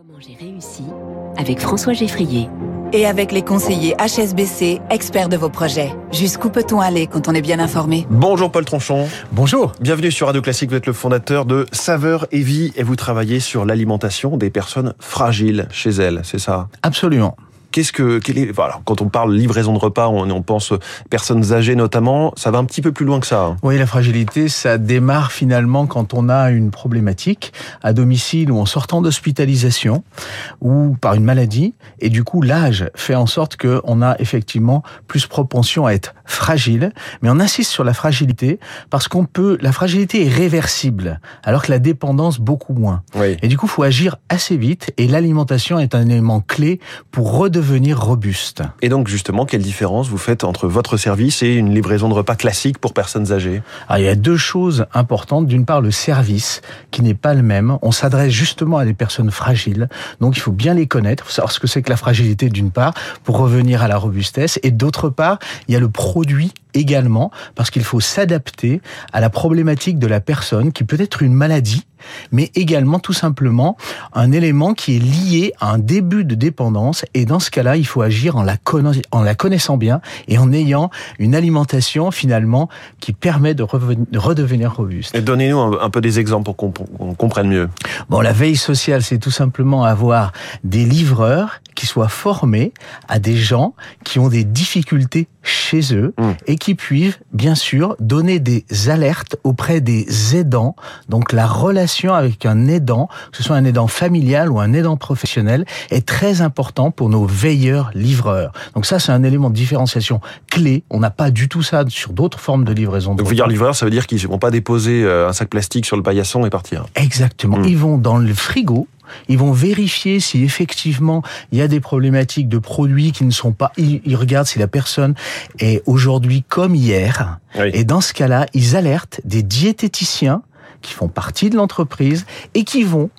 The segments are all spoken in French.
Comment j'ai réussi avec François Geffrier. Et avec les conseillers HSBC, experts de vos projets. Jusqu'où peut-on aller quand on est bien informé? Bonjour Paul Tronchon. Bonjour. Bienvenue sur Radio Classique. Vous êtes le fondateur de Saveur et Vie et vous travaillez sur l'alimentation des personnes fragiles chez elles, c'est ça? Absolument. Qu'est-ce que, voilà, quand on parle livraison de repas, on, on pense personnes âgées notamment. Ça va un petit peu plus loin que ça. hein. Oui, la fragilité, ça démarre finalement quand on a une problématique à domicile ou en sortant d'hospitalisation ou par une maladie. Et du coup, l'âge fait en sorte qu'on a effectivement plus propension à être fragile. Mais on insiste sur la fragilité parce qu'on peut, la fragilité est réversible, alors que la dépendance beaucoup moins. Oui. Et du coup, faut agir assez vite. Et l'alimentation est un élément clé pour redevenir robuste. Et donc justement, quelle différence vous faites entre votre service et une livraison de repas classique pour personnes âgées? Alors, il y a deux choses importantes. D'une part, le service, qui n'est pas le même. On s'adresse justement à des personnes fragiles. Donc, il faut bien les connaître. Faut savoir ce que c'est que la fragilité, d'une part, pour revenir à la robustesse. Et d'autre part, il y a le également, parce qu'il faut s'adapter à la problématique de la personne, qui peut être une maladie, mais également tout simplement un élément qui est lié à un début de dépendance. Et dans ce cas-là, il faut agir en la, conna- en la connaissant bien et en ayant une alimentation finalement qui permet de, redevenir robuste. Et donnez-nous un, un peu des exemples pour qu'on qu'on comprenne mieux. Bon, la veille sociale, c'est tout simplement avoir des livreurs qui soient formés à des gens qui ont des difficultés chez eux Mm. et qui puissent, bien sûr, donner des alertes auprès des aidants. Donc, la relation avec un aidant, que ce soit un aidant familial ou un aidant professionnel, est très important pour nos veilleurs livreurs. Donc ça, c'est un élément de différenciation clé. On n'a pas du tout ça sur d'autres formes de livraison. de Donc livreur, ça veut dire qu'ils vont pas déposer euh, un sac plastique sur le paillasson et partir. Exactement. Mm. Ils vont dans le frigo. Ils vont vérifier si effectivement il y a des problématiques de produits qui ne sont pas. Ils, ils regardent si la personne est aujourd'hui comme hier. Oui. Et dans ce cas-là, ils alertent des diététiciens qui font partie de l'entreprise et qui vont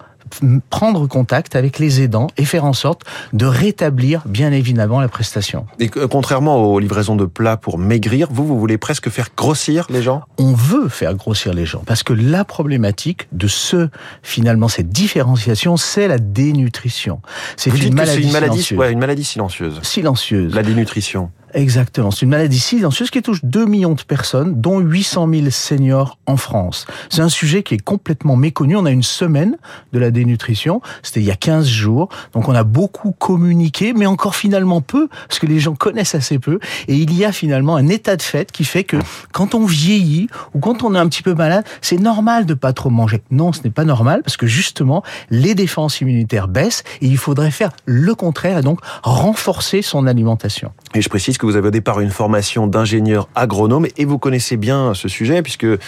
prendre contact avec les aidants et faire en sorte de rétablir bien évidemment la prestation. Et contrairement aux livraisons de plats pour maigrir, vous, vous voulez presque faire grossir les gens? On veut faire grossir les gens parce que la problématique de ce finalement cette différenciation c'est la dénutrition c'est une, maladie une maladie, silencieuse ouais, une maladie silencieuse. silencieuse La dénutrition. Exactement. C'est une maladie silencieuse qui touche 2 millions de personnes dont 800 000 seniors en France. C'est un sujet qui est complètement méconnu. On a une semaine de la dénutrition. C'était il y a 15 jours. Donc on a beaucoup communiqué mais encore finalement peu parce que les gens connaissent assez peu. Et il y a finalement un état de fait qui fait que quand on vieillit ou quand on est un petit peu malade, c'est normal de pas trop manger. Non, ce n'est pas normal parce que justement, les défenses immunitaires baissent et il faudrait faire le contraire et donc renforcer son alimentation. Et je précise que vous avez au départ une formation d'ingénieur agronome et vous connaissez bien ce sujet puisque euh,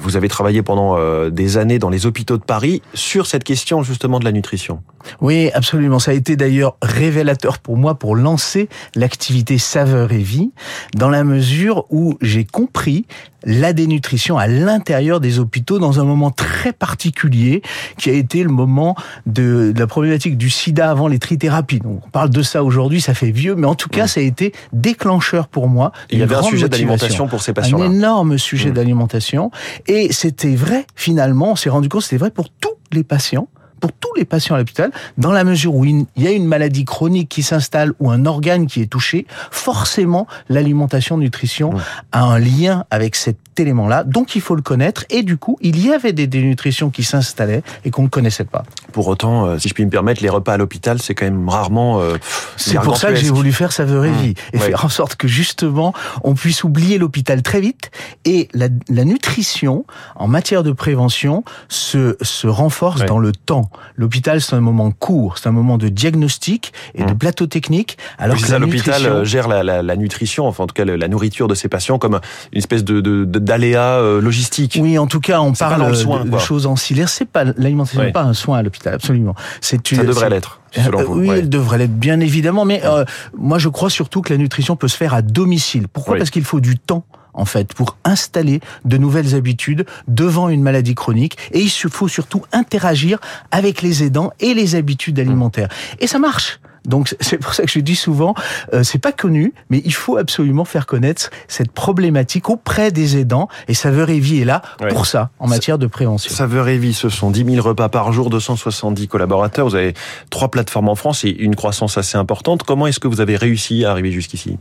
vous avez travaillé pendant euh, des années dans les hôpitaux de Paris sur cette question justement de la nutrition. Oui, absolument. Ça a été d'ailleurs révélateur pour moi pour lancer l'activité Saveur et Vie, dans la mesure où j'ai compris la dénutrition à l'intérieur des hôpitaux dans un moment très particulier qui a été le moment de, de la problématique du sida avant les trithérapies. Donc, on parle de ça aujourd'hui, ça fait vieux, mais en tout cas, ça a été déclencheur pour moi. Il y avait un sujet d'alimentation pour ces un patients-là. énorme sujet Mm. d'alimentation. Et c'était vrai, finalement, on s'est rendu compte que c'était vrai pour tous les patients pour tous les patients à l'hôpital, dans la mesure où il y a une maladie chronique qui s'installe ou un organe qui est touché, forcément l'alimentation, nutrition a un lien avec cet élément-là, donc il faut le connaître. Et du coup, il y avait des dénutritions qui s'installaient et qu'on ne connaissait pas. Pour autant, euh, si je puis me permettre, les repas à l'hôpital, c'est quand même rarement. euh, C'est pour ça que j'ai voulu faire Saveur Mmh, Vie et ouais. faire en sorte que justement on puisse oublier l'hôpital très vite et la, la nutrition en matière de prévention se, se renforce Ouais. dans le temps. L'hôpital c'est un moment court, c'est un moment de diagnostic et de Mmh. plateau technique. Alors Oui, que l'hôpital nutrition- euh, gère la, la- la nutrition, enfin en tout cas la nourriture de ses patients comme une espèce de d'aléa euh, logistique. Oui, en tout cas, on parle de- soin, de, choses ancillaires. C'est pas l'alimentation, Ouais. n'est pas un soin à l'hôpital, absolument. C'est Ça devrait l'être, selon Euh, vous. Oui, ouais. elle devrait l'être, bien évidemment. Mais euh, moi, je crois surtout que la nutrition peut se faire à domicile. Pourquoi? Oui. Parce qu'il faut du temps. En fait, pour installer de nouvelles habitudes devant une maladie chronique, et il faut surtout interagir avec les aidants et les habitudes alimentaires. Et ça marche. Donc c'est pour ça que je dis souvent, euh, c'est pas connu, mais il faut absolument faire connaître cette problématique auprès des aidants. Et Saveur et Vie est là pour ça, en matière de prévention. Saveur et Vie, ce sont 10 000 repas par jour, 270 collaborateurs. Vous avez trois plateformes en France et une croissance assez importante. Comment est-ce que vous avez réussi à arriver jusqu'ici?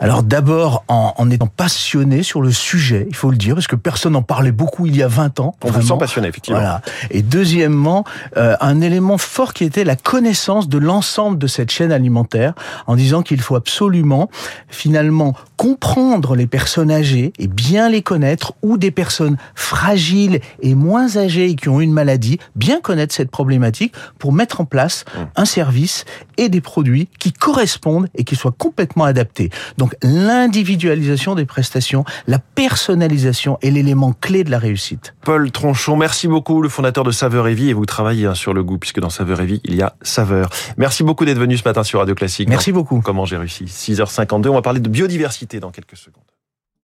Alors d'abord en, en, étant passionné sur le sujet, il faut le dire, parce que personne n'en parlait beaucoup il y a 20 ans. On vous sent passionné, effectivement. Voilà. Et deuxièmement, euh, un élément fort qui était la connaissance de l'ensemble de cette chaîne alimentaire, en disant qu'il faut absolument, finalement, comprendre les personnes âgées et bien les connaître, ou des personnes fragiles et moins âgées et qui ont une maladie, bien connaître cette problématique pour mettre en place mmh. un service et des produits qui correspondent et qui soient complètement adaptés. Donc l'individualisation des prestations, la personnalisation est l'élément clé de la réussite. Paul Tronchon, merci beaucoup, le fondateur de Saveur et Vie, et vous travaillez hein, sur le goût, puisque dans Saveur et Vie, il y a saveur. Merci beaucoup d'être venu ce matin sur Radio Classique. Merci beaucoup. Comment j'ai réussi 6h52, on va parler de biodiversité dans quelques secondes.